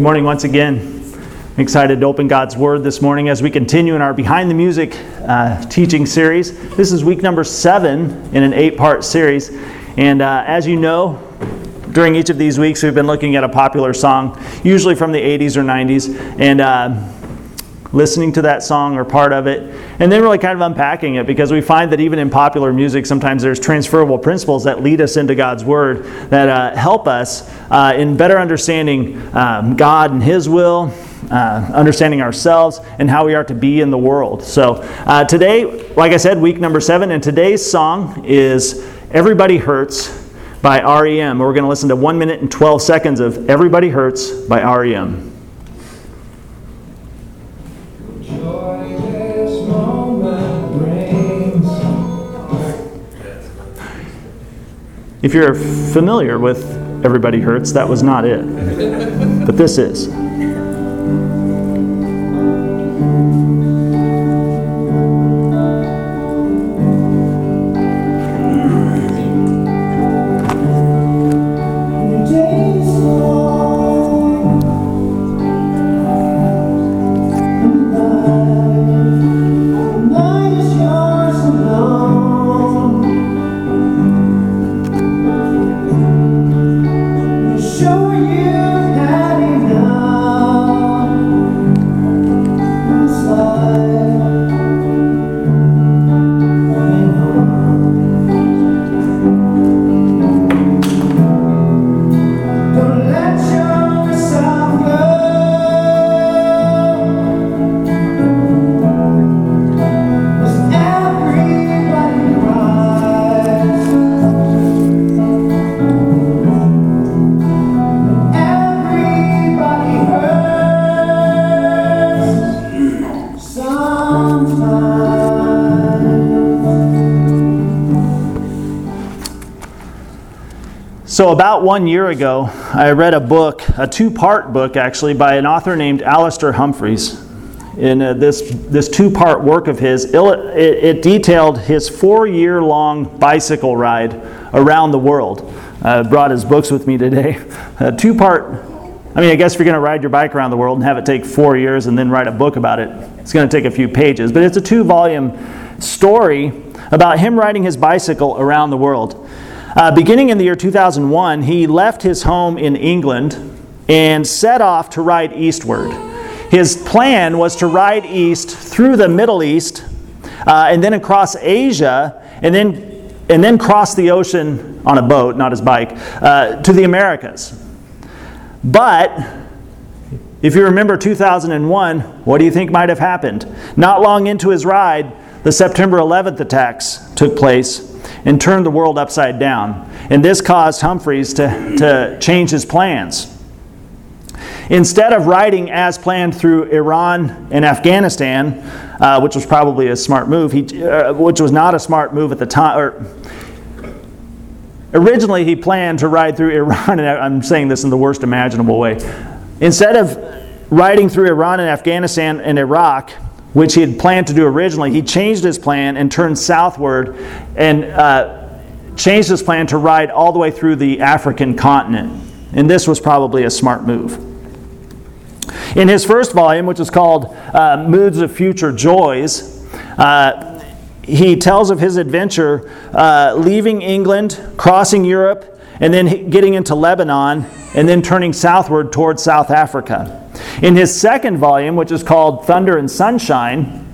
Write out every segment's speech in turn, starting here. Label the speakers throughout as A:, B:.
A: Good morning once again. I'm excited to open God's Word this morning as we continue in our Behind the Music uh, teaching series. This is week number seven in an eight part series. And uh, as you know, during each of these weeks, we've been looking at a popular song, usually from the 80s or 90s. And uh, listening to that song or part of it, and then really kind of unpacking it because we find that even in popular music, sometimes there's transferable principles that lead us into God's Word that uh, help us uh, in better understanding um, God and His will. Uh, understanding ourselves and how we are to be in the world. So, uh, today, like I said, week number seven, and today's song is Everybody Hurts by REM. We're going to listen to one minute and 12 seconds of Everybody Hurts by REM. If you're familiar with Everybody Hurts, that was not it. But this is. So, about one year ago, I read a book, a two part book actually, by an author named Alastair Humphreys. In uh, this, this two part work of his, it, it detailed his four year long bicycle ride around the world. I brought his books with me today. A two part, I mean, I guess if you're going to ride your bike around the world and have it take four years and then write a book about it, it's going to take a few pages. But it's a two volume story about him riding his bicycle around the world. Uh, beginning in the year 2001, he left his home in England and set off to ride eastward. His plan was to ride east through the Middle East uh, and then across Asia and then, and then cross the ocean on a boat, not his bike, uh, to the Americas. But if you remember 2001, what do you think might have happened? Not long into his ride, the September 11th attacks took place and turned the world upside down. And this caused Humphreys to, to change his plans. Instead of riding as planned through Iran and Afghanistan, uh, which was probably a smart move, he, uh, which was not a smart move at the time, or originally he planned to ride through Iran, and I'm saying this in the worst imaginable way. Instead of riding through Iran and Afghanistan and Iraq, which he had planned to do originally, he changed his plan and turned southward and uh, changed his plan to ride all the way through the African continent. And this was probably a smart move. In his first volume, which is called uh, Moods of Future Joys, uh, he tells of his adventure uh, leaving England, crossing Europe, and then getting into Lebanon, and then turning southward towards South Africa. In his second volume, which is called Thunder and Sunshine,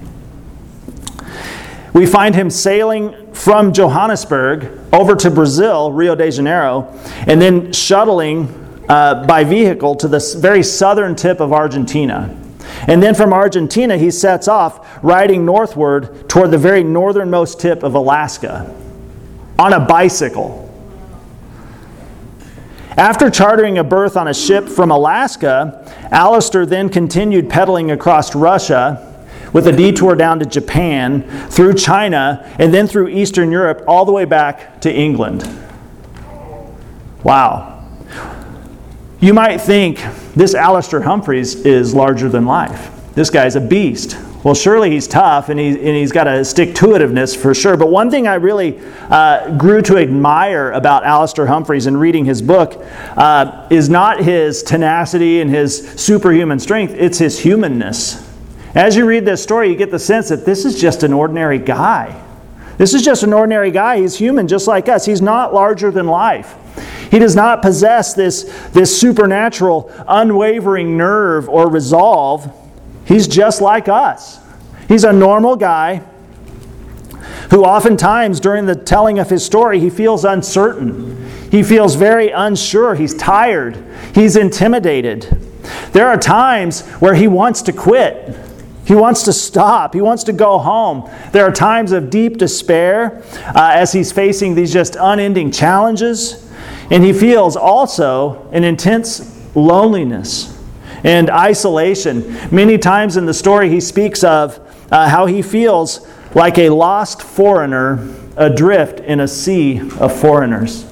A: we find him sailing from Johannesburg over to Brazil, Rio de Janeiro, and then shuttling uh, by vehicle to the very southern tip of Argentina. And then from Argentina, he sets off riding northward toward the very northernmost tip of Alaska on a bicycle. After chartering a berth on a ship from Alaska, Alastair then continued pedaling across Russia with a detour down to Japan, through China, and then through Eastern Europe, all the way back to England. Wow. You might think this Alastair Humphreys is larger than life. This guy's a beast, well, surely he's tough and, he, and he's got a stick to itiveness for sure. But one thing I really uh, grew to admire about Alastair Humphreys in reading his book uh, is not his tenacity and his superhuman strength, it's his humanness. As you read this story, you get the sense that this is just an ordinary guy. This is just an ordinary guy. He's human just like us. He's not larger than life. He does not possess this, this supernatural, unwavering nerve or resolve He's just like us. He's a normal guy who oftentimes during the telling of his story he feels uncertain. He feels very unsure. He's tired. He's intimidated. There are times where he wants to quit. He wants to stop. He wants to go home. There are times of deep despair uh, as he's facing these just unending challenges. And he feels also an intense loneliness and isolation. Many times in the story, he speaks of uh, how he feels like a lost foreigner adrift in a sea of foreigners.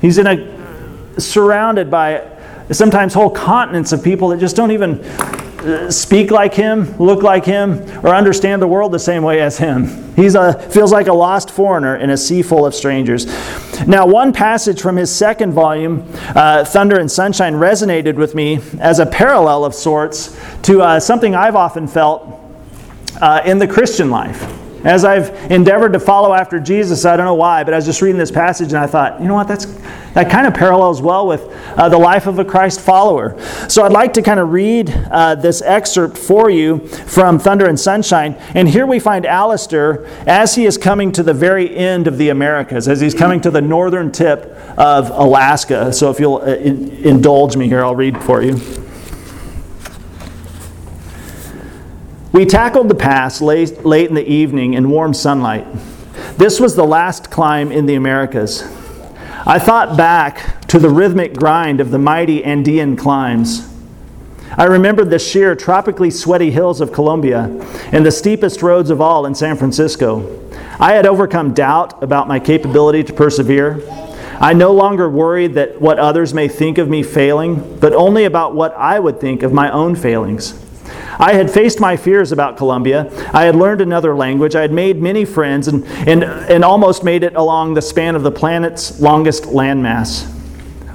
A: He's in a surrounded by sometimes whole continents of people that just don't even speak like him, look like him, or understand the world the same way as him. He feels like a lost foreigner in a sea full of strangers. Now, one passage from his second volume, uh, Thunder and Sunshine, resonated with me as a parallel of sorts to uh, something I've often felt uh, in the Christian life. As I've endeavored to follow after Jesus, I don't know why, but I was just reading this passage and I thought, you know what, that's, that kind of parallels well with uh, the life of a Christ follower. So I'd like to kind of read uh, this excerpt for you from Thunder and Sunshine. And here we find Alastair as he is coming to the very end of the Americas, as he's coming to the northern tip of Alaska. So if you'll uh, in, indulge me here, I'll read for you. We tackled the pass late, late in the evening in warm sunlight. This was the last climb in the Americas. I thought back to the rhythmic grind of the mighty Andean climbs. I remembered the sheer, tropically sweaty hills of Colombia and the steepest roads of all in San Francisco. I had overcome doubt about my capability to persevere. I no longer worried that what others may think of me failing, but only about what I would think of my own failings. I had faced my fears about Colombia. I had learned another language. I had made many friends and, and, and almost made it along the span of the planet's longest landmass.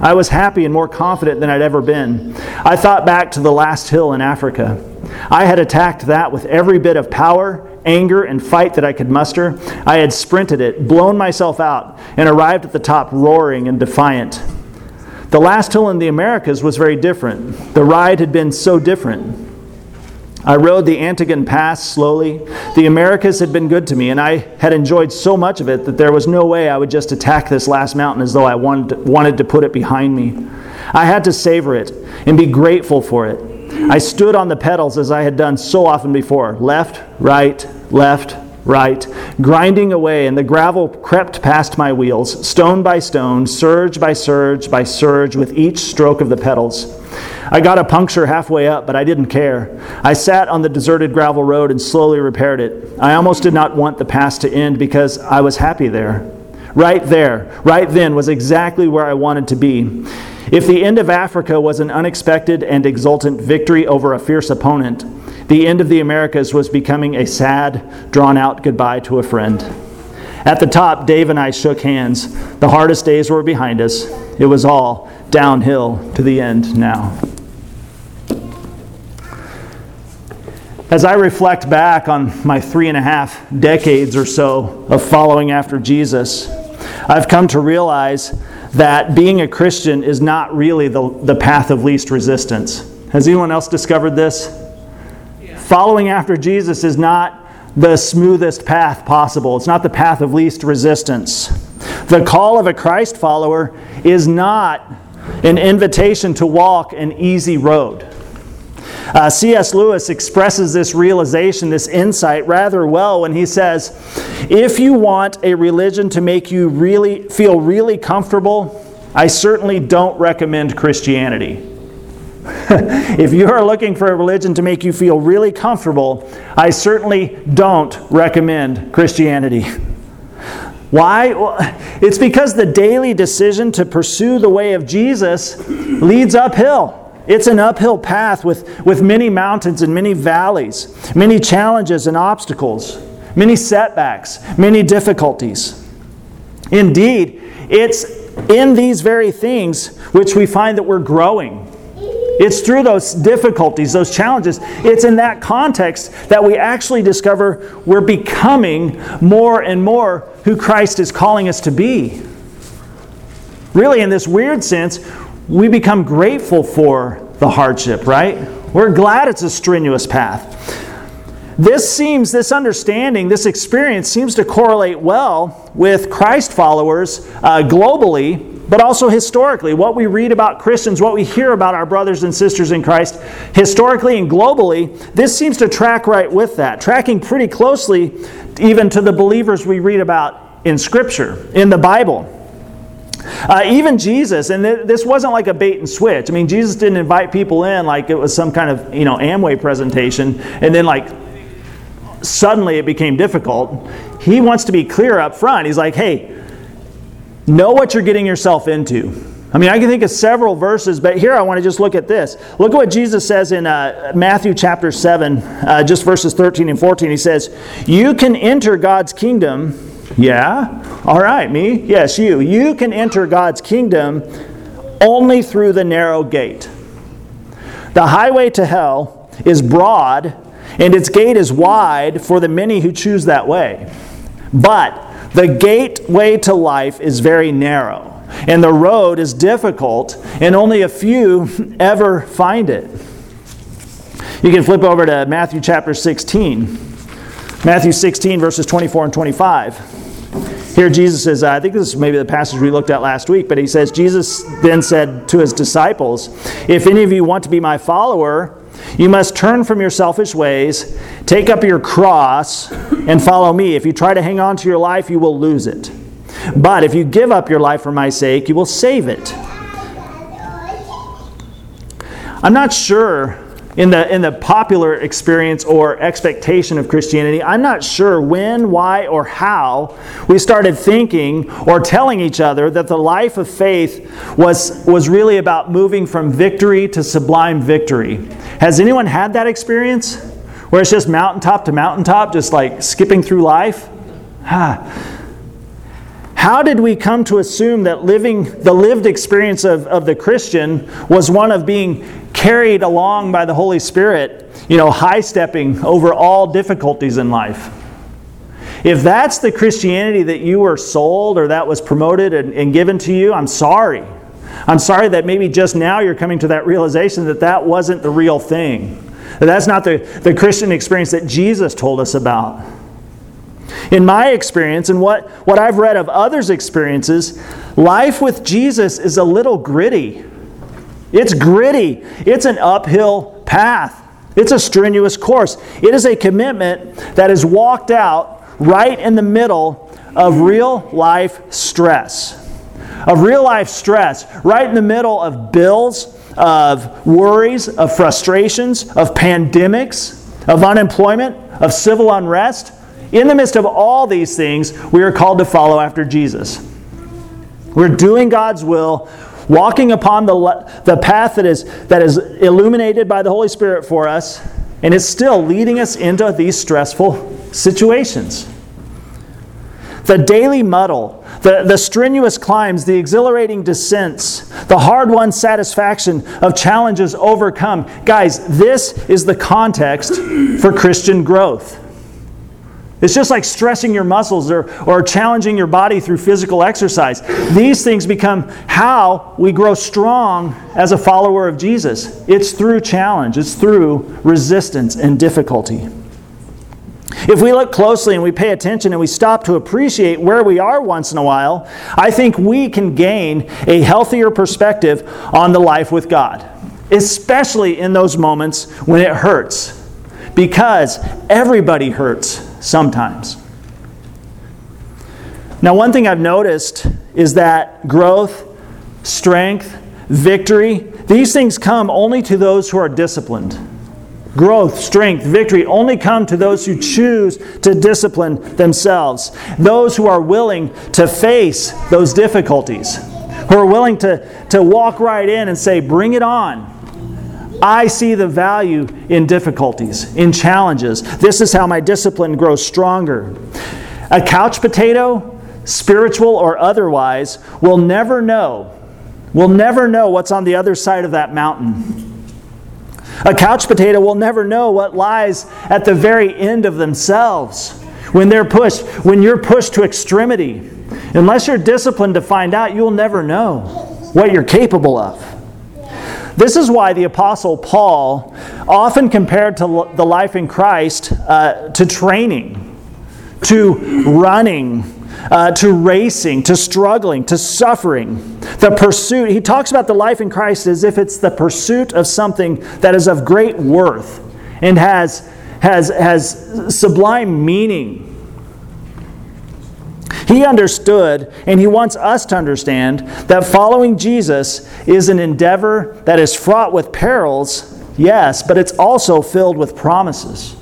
A: I was happy and more confident than I'd ever been. I thought back to the last hill in Africa. I had attacked that with every bit of power, anger, and fight that I could muster. I had sprinted it, blown myself out, and arrived at the top roaring and defiant. The last hill in the Americas was very different. The ride had been so different. I rode the Atigun Pass slowly. The Americas had been good to me, and I had enjoyed so much of it that there was no way I would just attack this last mountain as though I wanted, wanted to put it behind me. I had to savor it and be grateful for it. I stood on the pedals as I had done so often before left, right, left, right, grinding away, and the gravel crept past my wheels, stone by stone, surge by surge by surge, with each stroke of the pedals. I got a puncture halfway up, but I didn't care. I sat on the deserted gravel road and slowly repaired it. I almost did not want the past to end because I was happy there. Right there, right then, was exactly where I wanted to be. If the end of Africa was an unexpected and exultant victory over a fierce opponent, the end of the Americas was becoming a sad, drawn out goodbye to a friend. At the top, Dave and I shook hands. The hardest days were behind us. It was all downhill to the end now. As I reflect back on my three and a half decades or so of following after Jesus, I've come to realize that being a Christian is not really the, the path of least resistance. Has anyone else discovered this? Yeah. Following after Jesus is not the smoothest path possible, it's not the path of least resistance. The call of a Christ follower is not an invitation to walk an easy road. Uh, C.S. Lewis expresses this realization, this insight, rather well when he says, If you want a religion to make you really feel really comfortable, I certainly don't recommend Christianity. if you are looking for a religion to make you feel really comfortable, I certainly don't recommend Christianity. Why? Well, it's because the daily decision to pursue the way of Jesus leads uphill. It's an uphill path with, with many mountains and many valleys, many challenges and obstacles, many setbacks, many difficulties. Indeed, it's in these very things which we find that we're growing. It's through those difficulties, those challenges, it's in that context that we actually discover we're becoming more and more who Christ is calling us to be. Really, in this weird sense, we become grateful for the hardship, right? We're glad it's a strenuous path. This seems, this understanding, this experience seems to correlate well with Christ followers uh, globally but also historically. What we read about Christians, what we hear about our brothers and sisters in Christ, historically and globally, this seems to track right with that, tracking pretty closely even to the believers we read about in Scripture, in the Bible. Uh, even Jesus, and th- this wasn't like a bait and switch. I mean, Jesus didn't invite people in like it was some kind of you know Amway presentation, and then like suddenly it became difficult. He wants to be clear up front. He's like, hey, Know what you're getting yourself into. I mean, I can think of several verses, but here I want to just look at this. Look at what Jesus says in uh, Matthew chapter 7, uh, just verses 13 and 14. He says, You can enter God's kingdom. Yeah? All right, me? Yes, you. You can enter God's kingdom only through the narrow gate. The highway to hell is broad, and its gate is wide for the many who choose that way. But the gateway to life is very narrow, and the road is difficult, and only a few ever find it. You can flip over to Matthew chapter 16. Matthew 16, verses 24 and 25. Here Jesus says, I think this is maybe the passage we looked at last week, but he says, Jesus then said to his disciples, If any of you want to be my follower, you must turn from your selfish ways, take up your cross, and follow me. If you try to hang on to your life, you will lose it. But if you give up your life for my sake, you will save it. I'm not sure in the, in the popular experience or expectation of Christianity, I'm not sure when, why, or how we started thinking or telling each other that the life of faith was, was really about moving from victory to sublime victory. Has anyone had that experience? Where it's just mountaintop to mountaintop, just like skipping through life? Ah. How did we come to assume that living the lived experience of, of the Christian was one of being carried along by the Holy Spirit, you know, high stepping over all difficulties in life. If that's the Christianity that you were sold or that was promoted and, and given to you, I'm sorry. I'm sorry that maybe just now you're coming to that realization that that wasn't the real thing. That that's not the, the Christian experience that Jesus told us about. In my experience and what, what I've read of others' experiences, life with Jesus is a little gritty. It's gritty, it's an uphill path, it's a strenuous course. It is a commitment that is walked out right in the middle of real life stress. Of real life stress, right in the middle of bills, of worries, of frustrations, of pandemics, of unemployment, of civil unrest. In the midst of all these things, we are called to follow after Jesus. We're doing God's will walking upon the, the path that is, that is illuminated by the Holy Spirit for us, and it's still leading us into these stressful situations. The daily muddle, the, the strenuous climbs, the exhilarating descents, the hard won satisfaction of challenges overcome. Guys, this is the context for Christian growth. It's just like stressing your muscles or, or challenging your body through physical exercise. These things become how we grow strong as a follower of Jesus. It's through challenge, it's through resistance and difficulty. If we look closely and we pay attention and we stop to appreciate where we are once in a while, I think we can gain a healthier perspective on the life with God, especially in those moments when it hurts. Because everybody hurts sometimes. Now, one thing I've noticed is that growth, strength, victory, these things come only to those who are disciplined. Growth, strength, victory only come to those who choose to discipline themselves. Those who are willing to face those difficulties, who are willing to, to walk right in and say, Bring it on. I see the value in difficulties, in challenges. This is how my discipline grows stronger. A couch potato, spiritual or otherwise, will never know, will never know what's on the other side of that mountain. A couch potato will never know what lies at the very end of themselves when they're pushed, when you're pushed to extremity. Unless you're disciplined to find out, you'll never know what you're capable of. This is why the Apostle Paul often compared to the life in Christ uh, to training, to running, uh, to racing, to struggling, to suffering. The pursuit, he talks about the life in Christ as if it's the pursuit of something that is of great worth and has, has, has sublime meaning. He understood, and he wants us to understand, that following Jesus is an endeavor that is fraught with perils, yes, but it's also filled with promises.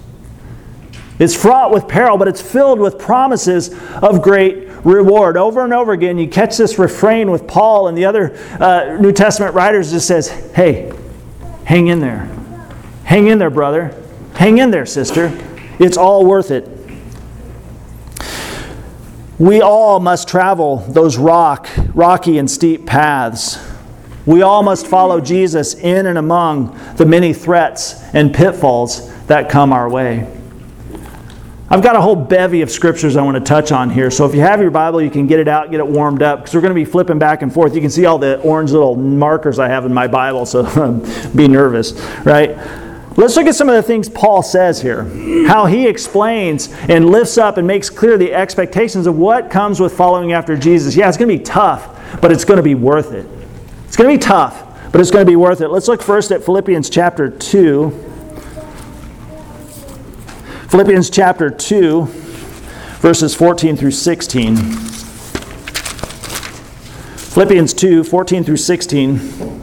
A: It's fraught with peril, but it's filled with promises of great reward. Over and over again, you catch this refrain with Paul and the other uh, New Testament writers just says, hey, hang in there. Hang in there, brother. Hang in there, sister. It's all worth it. We all must travel those rock, rocky and steep paths. We all must follow Jesus in and among the many threats and pitfalls that come our way. I've got a whole bevy of scriptures I want to touch on here. So if you have your Bible, you can get it out, get it warmed up, because we're going to be flipping back and forth. You can see all the orange little markers I have in my Bible, so be nervous, right? Let's look at some of the things Paul says here. How he explains and lifts up and makes clear the expectations of what comes with following after Jesus. Yeah, it's going to be tough, but it's going to be worth it. It's going to be tough, but it's going to be worth it. Let's look first at Philippians chapter 2. Philippians chapter 2, verses 14 through 16. Philippians 2, 14 through 16.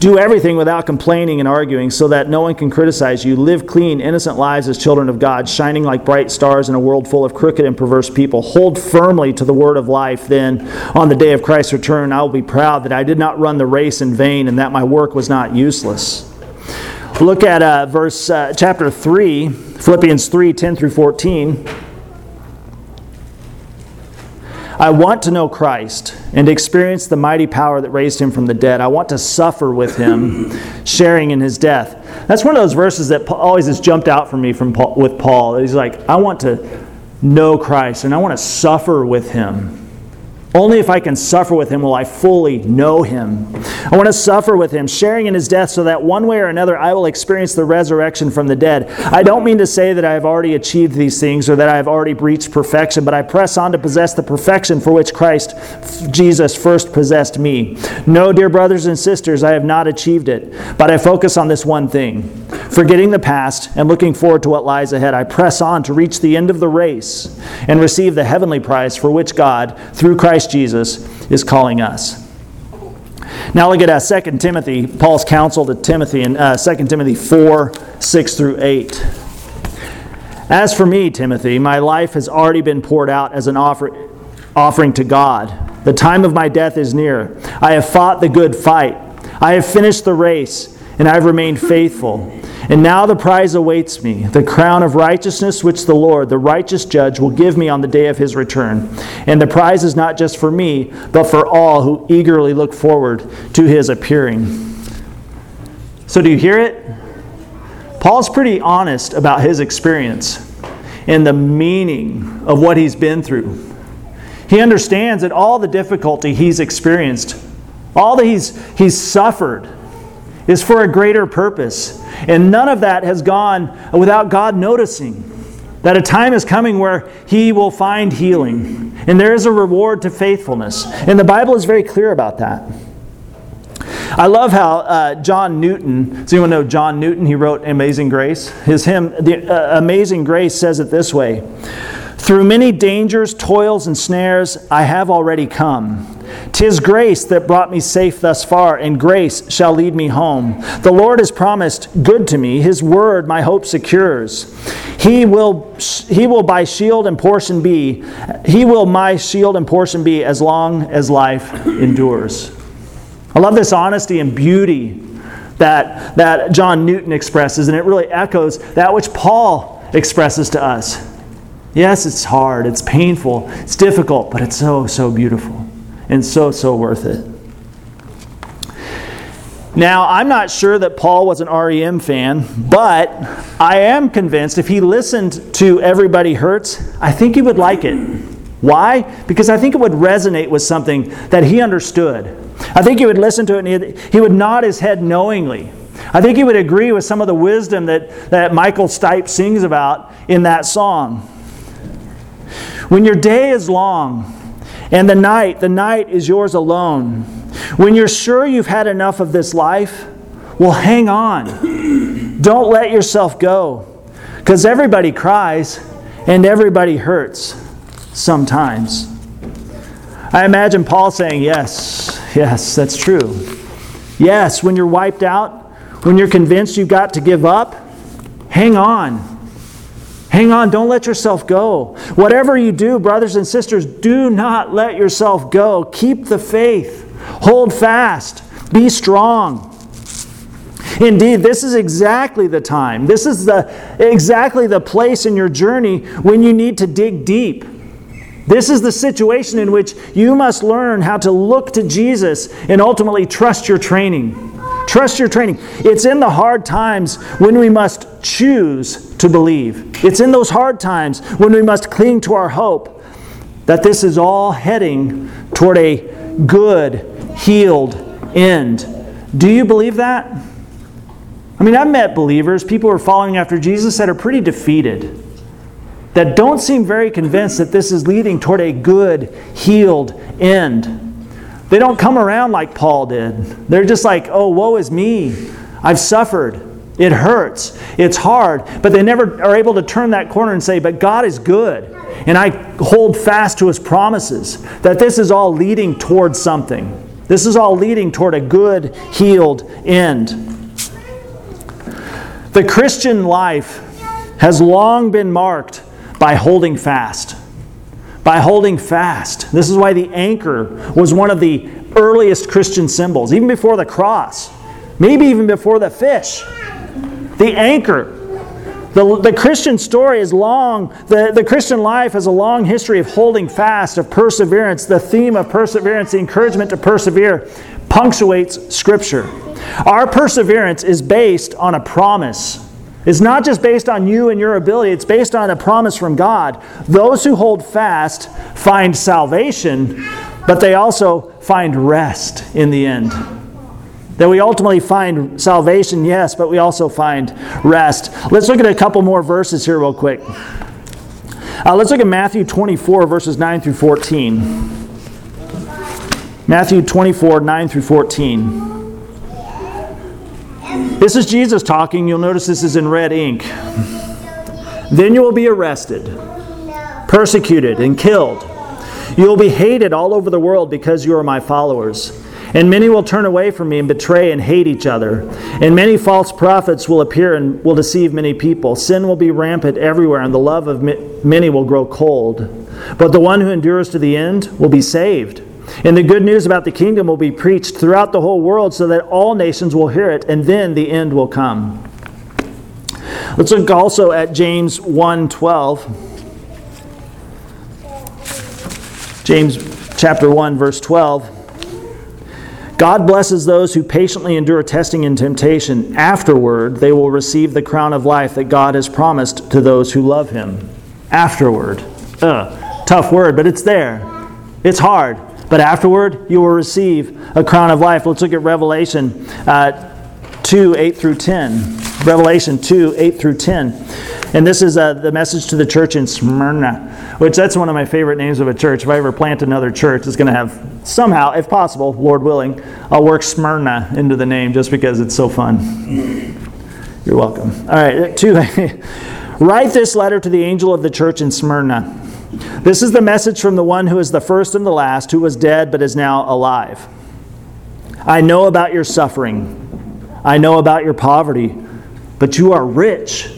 A: Do everything without complaining and arguing so that no one can criticize you. Live clean, innocent lives as children of God, shining like bright stars in a world full of crooked and perverse people. Hold firmly to the word of life. Then, on the day of Christ's return, I will be proud that I did not run the race in vain and that my work was not useless. Look at uh, verse uh, chapter 3, Philippians 3 10 through 14. I want to know Christ and experience the mighty power that raised him from the dead. I want to suffer with him, sharing in his death. That's one of those verses that always has jumped out for me from Paul, with Paul. He's like, I want to know Christ and I want to suffer with him. Only if I can suffer with him will I fully know him. I want to suffer with him, sharing in his death, so that one way or another I will experience the resurrection from the dead. I don't mean to say that I have already achieved these things or that I have already reached perfection, but I press on to possess the perfection for which Christ Jesus first possessed me. No, dear brothers and sisters, I have not achieved it, but I focus on this one thing. Forgetting the past and looking forward to what lies ahead, I press on to reach the end of the race and receive the heavenly prize for which God, through Christ, Christ Jesus is calling us. Now look at uh, 2 Timothy, Paul's counsel to Timothy in uh, 2 Timothy 4 6 through 8. As for me, Timothy, my life has already been poured out as an offer, offering to God. The time of my death is near. I have fought the good fight, I have finished the race, and I have remained faithful. And now the prize awaits me, the crown of righteousness which the Lord, the righteous judge, will give me on the day of his return. And the prize is not just for me, but for all who eagerly look forward to his appearing. So, do you hear it? Paul's pretty honest about his experience and the meaning of what he's been through. He understands that all the difficulty he's experienced, all that he's, he's suffered, is for a greater purpose. And none of that has gone without God noticing that a time is coming where He will find healing. And there is a reward to faithfulness. And the Bible is very clear about that. I love how uh, John Newton, does anyone know John Newton? He wrote Amazing Grace. His hymn, the, uh, Amazing Grace, says it this way Through many dangers, toils, and snares, I have already come. Tis grace that brought me safe thus far, and grace shall lead me home. The Lord has promised good to me, His word my hope secures. He will, he will by shield and portion be, He will my shield and portion be as long as life endures. I love this honesty and beauty that, that John Newton expresses, and it really echoes that which Paul expresses to us. Yes, it's hard, it's painful, it's difficult, but it's so, so beautiful and so, so worth it. Now, I'm not sure that Paul was an REM fan, but I am convinced if he listened to Everybody Hurts, I think he would like it. Why? Because I think it would resonate with something that he understood. I think he would listen to it and he would nod his head knowingly. I think he would agree with some of the wisdom that, that Michael Stipe sings about in that song. When your day is long and the night, the night is yours alone. When you're sure you've had enough of this life, well, hang on. Don't let yourself go. Because everybody cries and everybody hurts sometimes. I imagine Paul saying, Yes, yes, that's true. Yes, when you're wiped out, when you're convinced you've got to give up, hang on. Hang on, don't let yourself go. Whatever you do, brothers and sisters, do not let yourself go. Keep the faith. Hold fast. Be strong. Indeed, this is exactly the time. This is the exactly the place in your journey when you need to dig deep. This is the situation in which you must learn how to look to Jesus and ultimately trust your training. Trust your training. It's in the hard times when we must choose to believe. It's in those hard times when we must cling to our hope that this is all heading toward a good, healed end. Do you believe that? I mean, I've met believers, people who are following after Jesus that are pretty defeated, that don't seem very convinced that this is leading toward a good, healed end. They don't come around like Paul did. They're just like, oh, woe is me. I've suffered. It hurts. It's hard. But they never are able to turn that corner and say, but God is good. And I hold fast to his promises that this is all leading toward something. This is all leading toward a good, healed end. The Christian life has long been marked by holding fast by holding fast. This is why the anchor was one of the earliest Christian symbols, even before the cross, maybe even before the fish. The anchor. The, the Christian story is long, the, the Christian life has a long history of holding fast, of perseverance. The theme of perseverance, the encouragement to persevere, punctuates Scripture. Our perseverance is based on a promise it's not just based on you and your ability, it's based on a promise from God. Those who hold fast find salvation, but they also find rest in the end. That we ultimately find salvation, yes, but we also find rest. Let's look at a couple more verses here, real quick. Uh, let's look at Matthew 24, verses 9 through 14. Matthew 24, 9 through 14. This is Jesus talking. You'll notice this is in red ink. Then you will be arrested, persecuted, and killed. You will be hated all over the world because you are my followers. And many will turn away from me and betray and hate each other. And many false prophets will appear and will deceive many people. Sin will be rampant everywhere, and the love of many will grow cold. But the one who endures to the end will be saved. And the good news about the kingdom will be preached throughout the whole world so that all nations will hear it, and then the end will come. Let's look also at James 1:12. James chapter 1 verse 12. God blesses those who patiently endure testing and temptation. Afterward, they will receive the crown of life that God has promised to those who love him. Afterward. Ugh, tough word, but it's there. It's hard. But afterward, you will receive a crown of life. Let's look at Revelation uh, 2 8 through 10. Revelation 2 8 through 10. And this is uh, the message to the church in Smyrna, which that's one of my favorite names of a church. If I ever plant another church, it's going to have somehow, if possible, Lord willing, I'll work Smyrna into the name just because it's so fun. You're welcome. All right, two. Write this letter to the angel of the church in Smyrna. This is the message from the one who is the first and the last, who was dead but is now alive. I know about your suffering. I know about your poverty, but you are rich.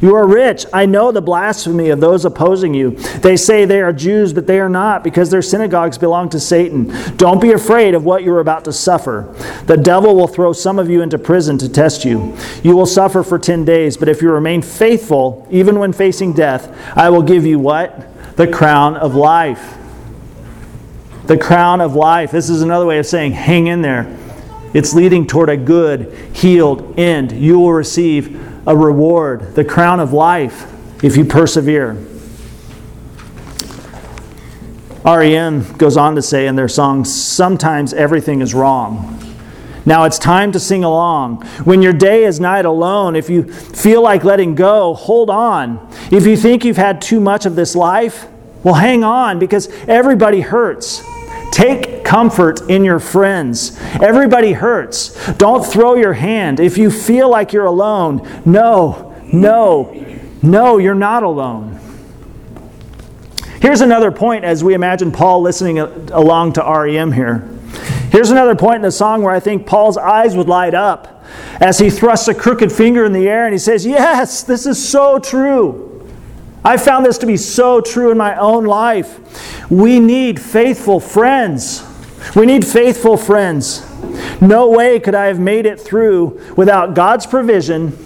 A: You are rich. I know the blasphemy of those opposing you. They say they are Jews, but they are not, because their synagogues belong to Satan. Don't be afraid of what you are about to suffer. The devil will throw some of you into prison to test you. You will suffer for 10 days, but if you remain faithful, even when facing death, I will give you what? The crown of life. The crown of life. This is another way of saying, hang in there. It's leading toward a good, healed end. You will receive a reward, the crown of life, if you persevere. REM goes on to say in their song, Sometimes everything is wrong. Now it's time to sing along. When your day is night alone, if you feel like letting go, hold on. If you think you've had too much of this life, well, hang on because everybody hurts. Take comfort in your friends. Everybody hurts. Don't throw your hand. If you feel like you're alone, no, no, no, you're not alone. Here's another point as we imagine Paul listening along to REM here. Here's another point in the song where I think Paul's eyes would light up as he thrusts a crooked finger in the air and he says, Yes, this is so true. I found this to be so true in my own life. We need faithful friends. We need faithful friends. No way could I have made it through without God's provision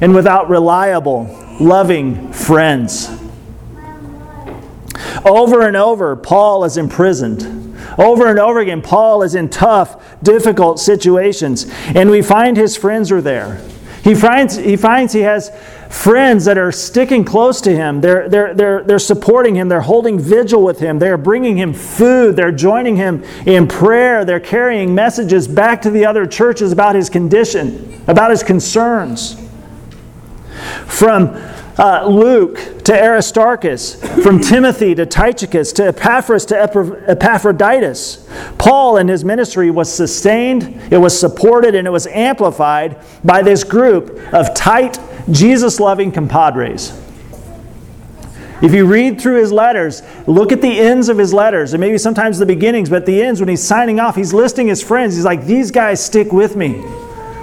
A: and without reliable, loving friends. Over and over, Paul is imprisoned. Over and over again, Paul is in tough, difficult situations, and we find his friends are there. He finds he, finds he has friends that are sticking close to him. They're, they're, they're, they're supporting him. They're holding vigil with him. They're bringing him food. They're joining him in prayer. They're carrying messages back to the other churches about his condition, about his concerns. From uh, Luke to Aristarchus, from Timothy to Tychicus to Epaphras to Epaphroditus. Paul and his ministry was sustained, it was supported, and it was amplified by this group of tight, Jesus loving compadres. If you read through his letters, look at the ends of his letters, and maybe sometimes the beginnings, but the ends, when he's signing off, he's listing his friends. He's like, These guys stick with me.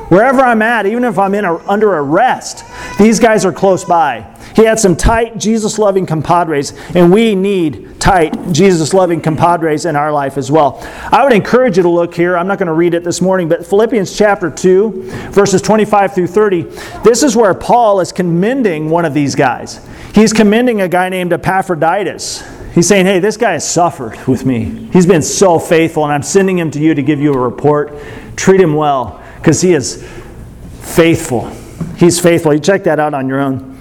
A: Wherever I'm at, even if I'm in a, under arrest, these guys are close by. He had some tight, Jesus loving compadres, and we need tight, Jesus loving compadres in our life as well. I would encourage you to look here. I'm not going to read it this morning, but Philippians chapter 2, verses 25 through 30. This is where Paul is commending one of these guys. He's commending a guy named Epaphroditus. He's saying, Hey, this guy has suffered with me. He's been so faithful, and I'm sending him to you to give you a report. Treat him well because he is faithful. He's faithful. You check that out on your own.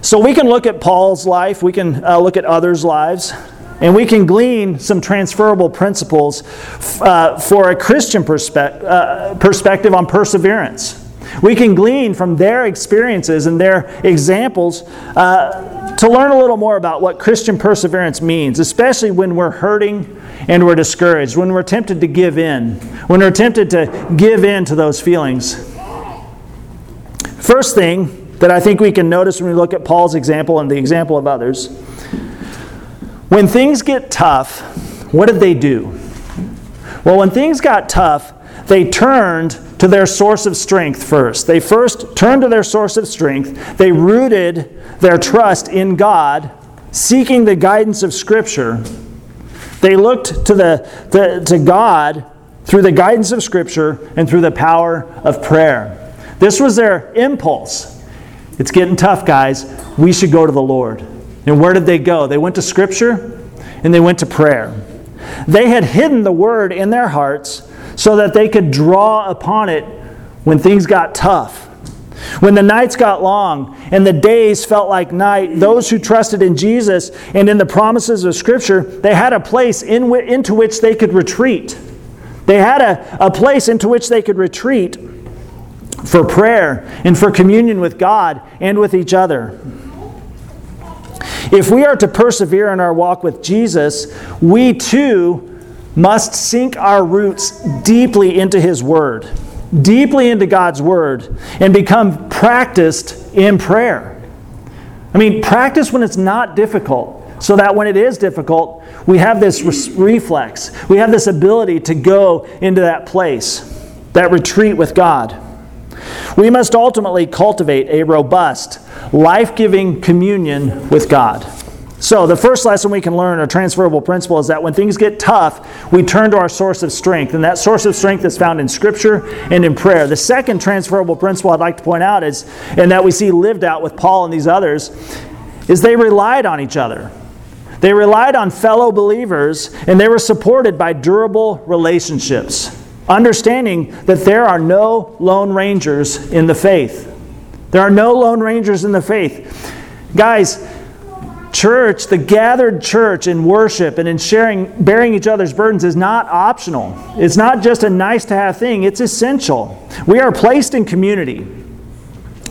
A: So we can look at Paul's life, we can uh, look at others' lives, and we can glean some transferable principles uh, for a Christian perspe- uh, perspective on perseverance. We can glean from their experiences and their examples uh, to learn a little more about what Christian perseverance means, especially when we're hurting and we're discouraged, when we're tempted to give in, when we're tempted to give in to those feelings. First thing that I think we can notice when we look at Paul's example and the example of others when things get tough, what did they do? Well, when things got tough, they turned to their source of strength first. They first turned to their source of strength. They rooted their trust in God, seeking the guidance of Scripture. They looked to, the, the, to God through the guidance of Scripture and through the power of prayer. This was their impulse. It's getting tough, guys. We should go to the Lord. And where did they go? They went to Scripture and they went to prayer. They had hidden the Word in their hearts so that they could draw upon it when things got tough. When the nights got long and the days felt like night, those who trusted in Jesus and in the promises of Scripture, they had a place in into which they could retreat. They had a, a place into which they could retreat for prayer and for communion with God and with each other. If we are to persevere in our walk with Jesus, we too must sink our roots deeply into His Word, deeply into God's Word, and become practiced in prayer. I mean, practice when it's not difficult, so that when it is difficult, we have this reflex, we have this ability to go into that place, that retreat with God. We must ultimately cultivate a robust, life giving communion with God. So, the first lesson we can learn, a transferable principle, is that when things get tough, we turn to our source of strength. And that source of strength is found in Scripture and in prayer. The second transferable principle I'd like to point out is, and that we see lived out with Paul and these others, is they relied on each other. They relied on fellow believers and they were supported by durable relationships, understanding that there are no lone rangers in the faith. There are no lone rangers in the faith. Guys, church, the gathered church in worship and in sharing, bearing each other's burdens is not optional. It's not just a nice to have thing, it's essential. We are placed in community.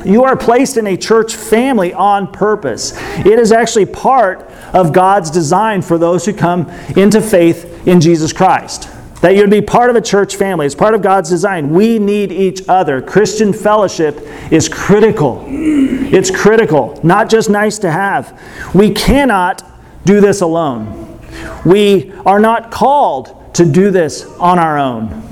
A: You are placed in a church family on purpose. It is actually part of God's design for those who come into faith in Jesus Christ. That you'd be part of a church family. It's part of God's design. We need each other. Christian fellowship is critical. It's critical, not just nice to have. We cannot do this alone. We are not called to do this on our own.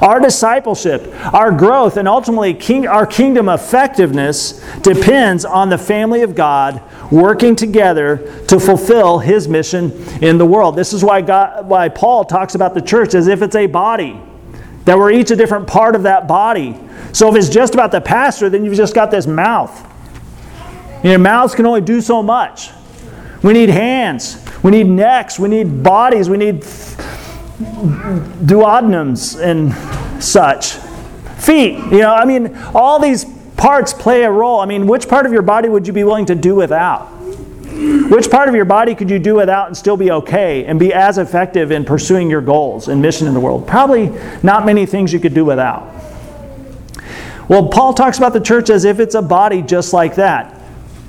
A: Our discipleship, our growth, and ultimately king, our kingdom effectiveness depends on the family of God working together to fulfill his mission in the world. This is why, God, why Paul talks about the church as if it's a body, that we're each a different part of that body. So if it's just about the pastor, then you've just got this mouth. Your mouths can only do so much. We need hands, we need necks, we need bodies, we need duodenums and such. Feet, you know, I mean, all these parts play a role. I mean, which part of your body would you be willing to do without? Which part of your body could you do without and still be okay and be as effective in pursuing your goals and mission in the world? Probably not many things you could do without. Well, Paul talks about the church as if it's a body just like that.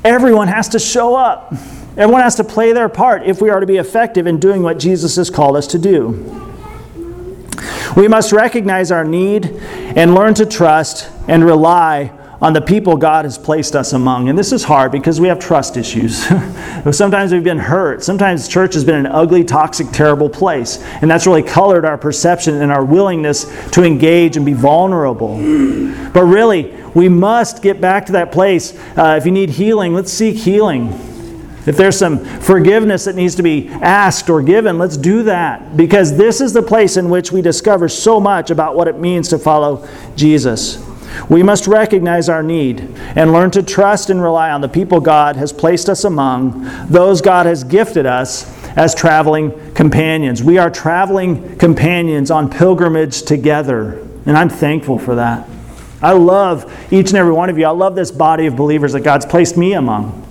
A: Everyone has to show up. Everyone has to play their part if we are to be effective in doing what Jesus has called us to do. We must recognize our need and learn to trust and rely on the people God has placed us among. And this is hard because we have trust issues. Sometimes we've been hurt. Sometimes church has been an ugly, toxic, terrible place. And that's really colored our perception and our willingness to engage and be vulnerable. But really, we must get back to that place. Uh, if you need healing, let's seek healing. If there's some forgiveness that needs to be asked or given, let's do that because this is the place in which we discover so much about what it means to follow Jesus. We must recognize our need and learn to trust and rely on the people God has placed us among, those God has gifted us as traveling companions. We are traveling companions on pilgrimage together, and I'm thankful for that. I love each and every one of you. I love this body of believers that God's placed me among.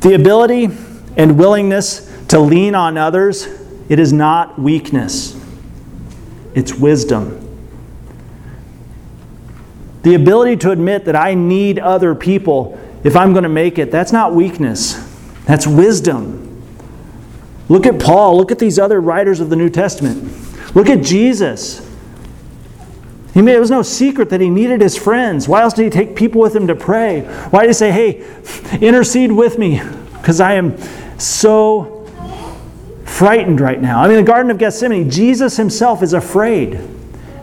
A: The ability and willingness to lean on others, it is not weakness, it's wisdom. The ability to admit that I need other people if I'm going to make it, that's not weakness, that's wisdom. Look at Paul, look at these other writers of the New Testament. Look at Jesus. He made, it was no secret that he needed his friends. Why else did he take people with him to pray? Why did he say, hey, intercede with me because I am so frightened right now? I mean, the Garden of Gethsemane, Jesus himself is afraid.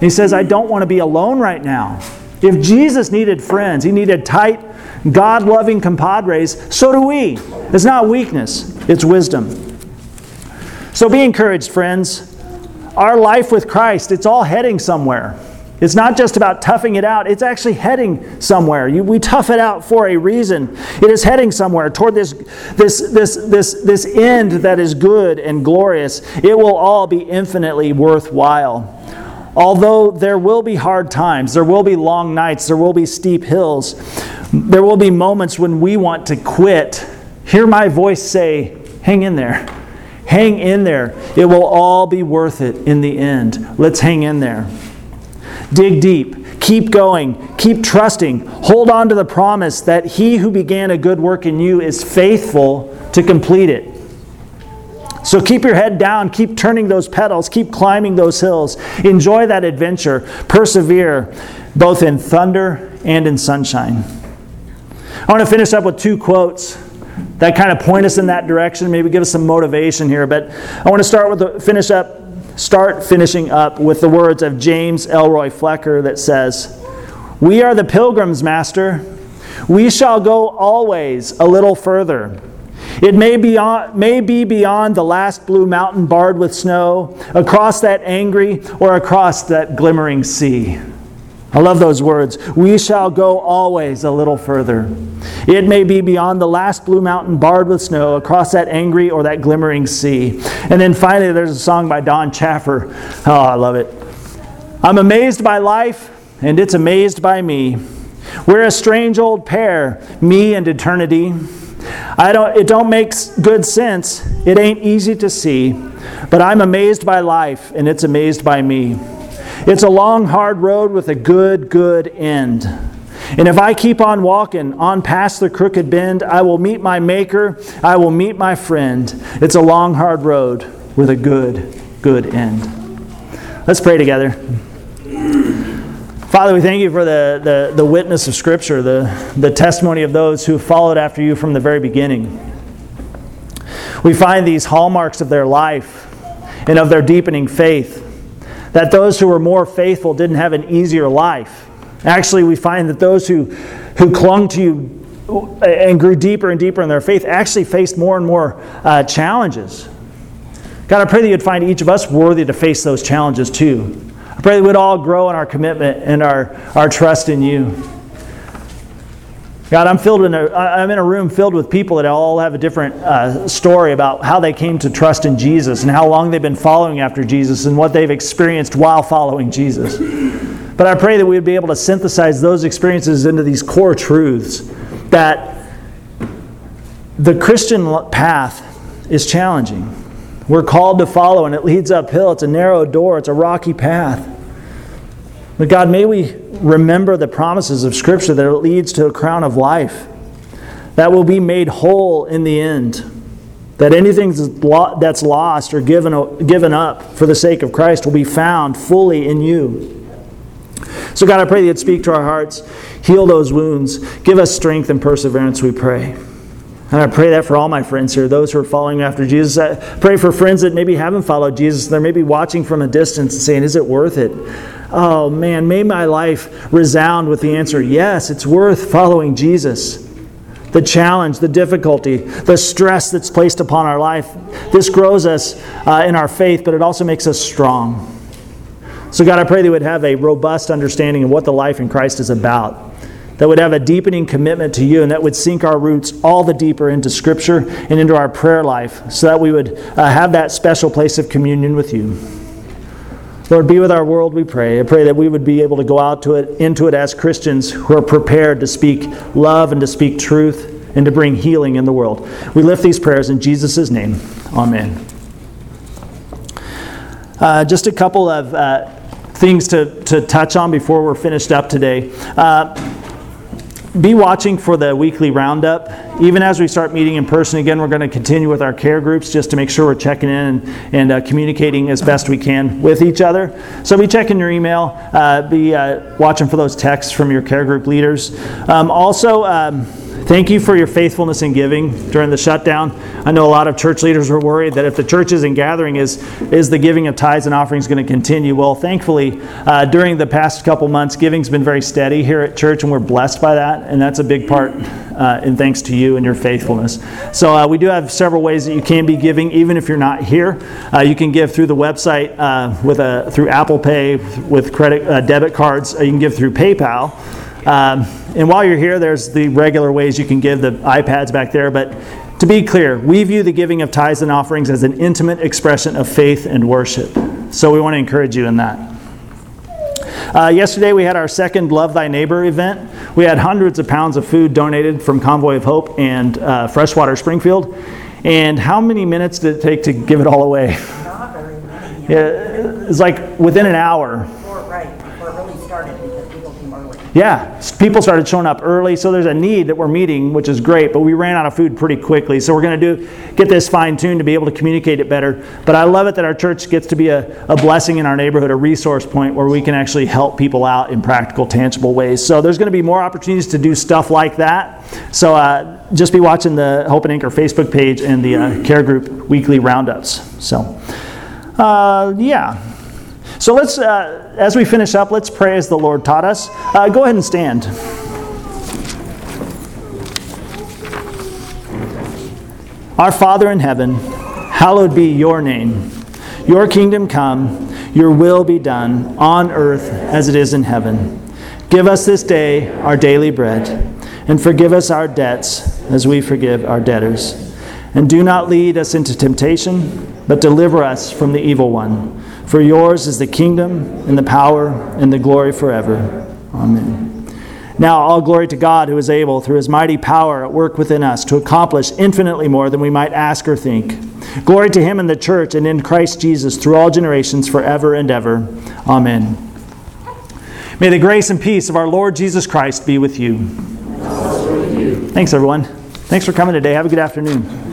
A: He says, I don't want to be alone right now. If Jesus needed friends, he needed tight, God loving compadres, so do we. It's not weakness, it's wisdom. So be encouraged, friends. Our life with Christ, it's all heading somewhere. It's not just about toughing it out, it's actually heading somewhere. You, we tough it out for a reason. It is heading somewhere toward this, this, this, this, this end that is good and glorious. It will all be infinitely worthwhile. Although there will be hard times, there will be long nights, there will be steep hills, there will be moments when we want to quit. Hear my voice say, Hang in there. Hang in there. It will all be worth it in the end. Let's hang in there. Dig deep. Keep going. Keep trusting. Hold on to the promise that he who began a good work in you is faithful to complete it. So keep your head down, keep turning those pedals, keep climbing those hills. Enjoy that adventure. Persevere both in thunder and in sunshine. I want to finish up with two quotes that kind of point us in that direction, maybe give us some motivation here. But I want to start with the, finish up start finishing up with the words of James Elroy Flecker that says, We are the pilgrims, Master. We shall go always a little further. It may, be, beyond, may be beyond the last blue mountain barred with snow, across that angry, or across that glimmering sea. I love those words. We shall go always a little further. It may be beyond the last blue mountain barred with snow, across that angry or that glimmering sea. And then finally, there's a song by Don Chaffer. Oh, I love it. I'm amazed by life, and it's amazed by me. We're a strange old pair, me and eternity. I don't, it don't make good sense. It ain't easy to see. But I'm amazed by life, and it's amazed by me. It's a long, hard road with a good, good end. And if I keep on walking on past the crooked bend, I will meet my Maker, I will meet my friend. It's a long, hard road with a good, good end. Let's pray together. Father, we thank you for the, the, the witness of Scripture, the, the testimony of those who followed after you from the very beginning. We find these hallmarks of their life and of their deepening faith that those who were more faithful didn't have an easier life. Actually, we find that those who, who clung to you and grew deeper and deeper in their faith actually faced more and more uh, challenges. God, I pray that you'd find each of us worthy to face those challenges too. I pray that we'd all grow in our commitment and our, our trust in you. God, I'm filled in a, I'm in a room filled with people that all have a different uh, story about how they came to trust in Jesus and how long they've been following after Jesus and what they've experienced while following Jesus. But I pray that we would be able to synthesize those experiences into these core truths that the Christian path is challenging. We're called to follow, and it leads uphill. It's a narrow door, it's a rocky path. But God, may we remember the promises of Scripture that it leads to a crown of life that will be made whole in the end. That anything that's lost or given, given up for the sake of Christ will be found fully in you. So, God, I pray that you'd speak to our hearts, heal those wounds, give us strength and perseverance, we pray. And I pray that for all my friends here, those who are following after Jesus. I pray for friends that maybe haven't followed Jesus. They're maybe watching from a distance and saying, Is it worth it? Oh man, may my life resound with the answer yes, it's worth following Jesus. The challenge, the difficulty, the stress that's placed upon our life, this grows us uh, in our faith, but it also makes us strong. So, God, I pray that we would have a robust understanding of what the life in Christ is about, that would have a deepening commitment to you, and that would sink our roots all the deeper into Scripture and into our prayer life, so that we would uh, have that special place of communion with you. Lord, be with our world, we pray. I pray that we would be able to go out to it, into it as Christians who are prepared to speak love and to speak truth and to bring healing in the world. We lift these prayers in Jesus' name. Amen. Uh, just a couple of uh, things to, to touch on before we're finished up today. Uh, be watching for the weekly roundup. Even as we start meeting in person again, we're going to continue with our care groups just to make sure we're checking in and, and uh, communicating as best we can with each other. So be checking your email, uh, be uh, watching for those texts from your care group leaders. Um, also, um, Thank you for your faithfulness in giving during the shutdown. I know a lot of church leaders were worried that if the church isn't gathering, is, is the giving of tithes and offerings going to continue? Well, thankfully, uh, during the past couple months, giving's been very steady here at church, and we're blessed by that. And that's a big part uh, in thanks to you and your faithfulness. So uh, we do have several ways that you can be giving, even if you're not here. Uh, you can give through the website uh, with a through Apple Pay with credit uh, debit cards. you can give through PayPal. Um, and while you're here, there's the regular ways you can give the iPads back there. But to be clear, we view the giving of tithes and offerings as an intimate expression of faith and worship. So we want to encourage you in that. Uh, yesterday, we had our second Love Thy Neighbor event. We had hundreds of pounds of food donated from Convoy of Hope and uh, Freshwater Springfield. And how many minutes did it take to give it all away?
B: Not very many.
A: Yeah, it's like within an hour.
B: Before, right, before it really started because people came early.
A: Yeah, people started showing up early, so there's a need that we're meeting, which is great. But we ran out of food pretty quickly, so we're going to do get this fine tuned to be able to communicate it better. But I love it that our church gets to be a, a blessing in our neighborhood, a resource point where we can actually help people out in practical, tangible ways. So there's going to be more opportunities to do stuff like that. So uh, just be watching the Hope and Anchor Facebook page and the uh, Care Group weekly roundups. So uh, yeah. So let's, uh, as we finish up, let's pray as the Lord taught us. Uh, go ahead and stand. Our Father in heaven, hallowed be your name. Your kingdom come, your will be done, on earth as it is in heaven. Give us this day our daily bread, and forgive us our debts as we forgive our debtors. And do not lead us into temptation, but deliver us from the evil one. For yours is the kingdom, and the power, and the glory forever. Amen. Now, all glory to God who is able, through his mighty power at work within us, to accomplish infinitely more than we might ask or think. Glory to him in the church and in Christ Jesus through all generations, forever and ever. Amen. May the grace and peace of our Lord Jesus Christ be with you. Thanks, everyone. Thanks for coming today. Have a good afternoon.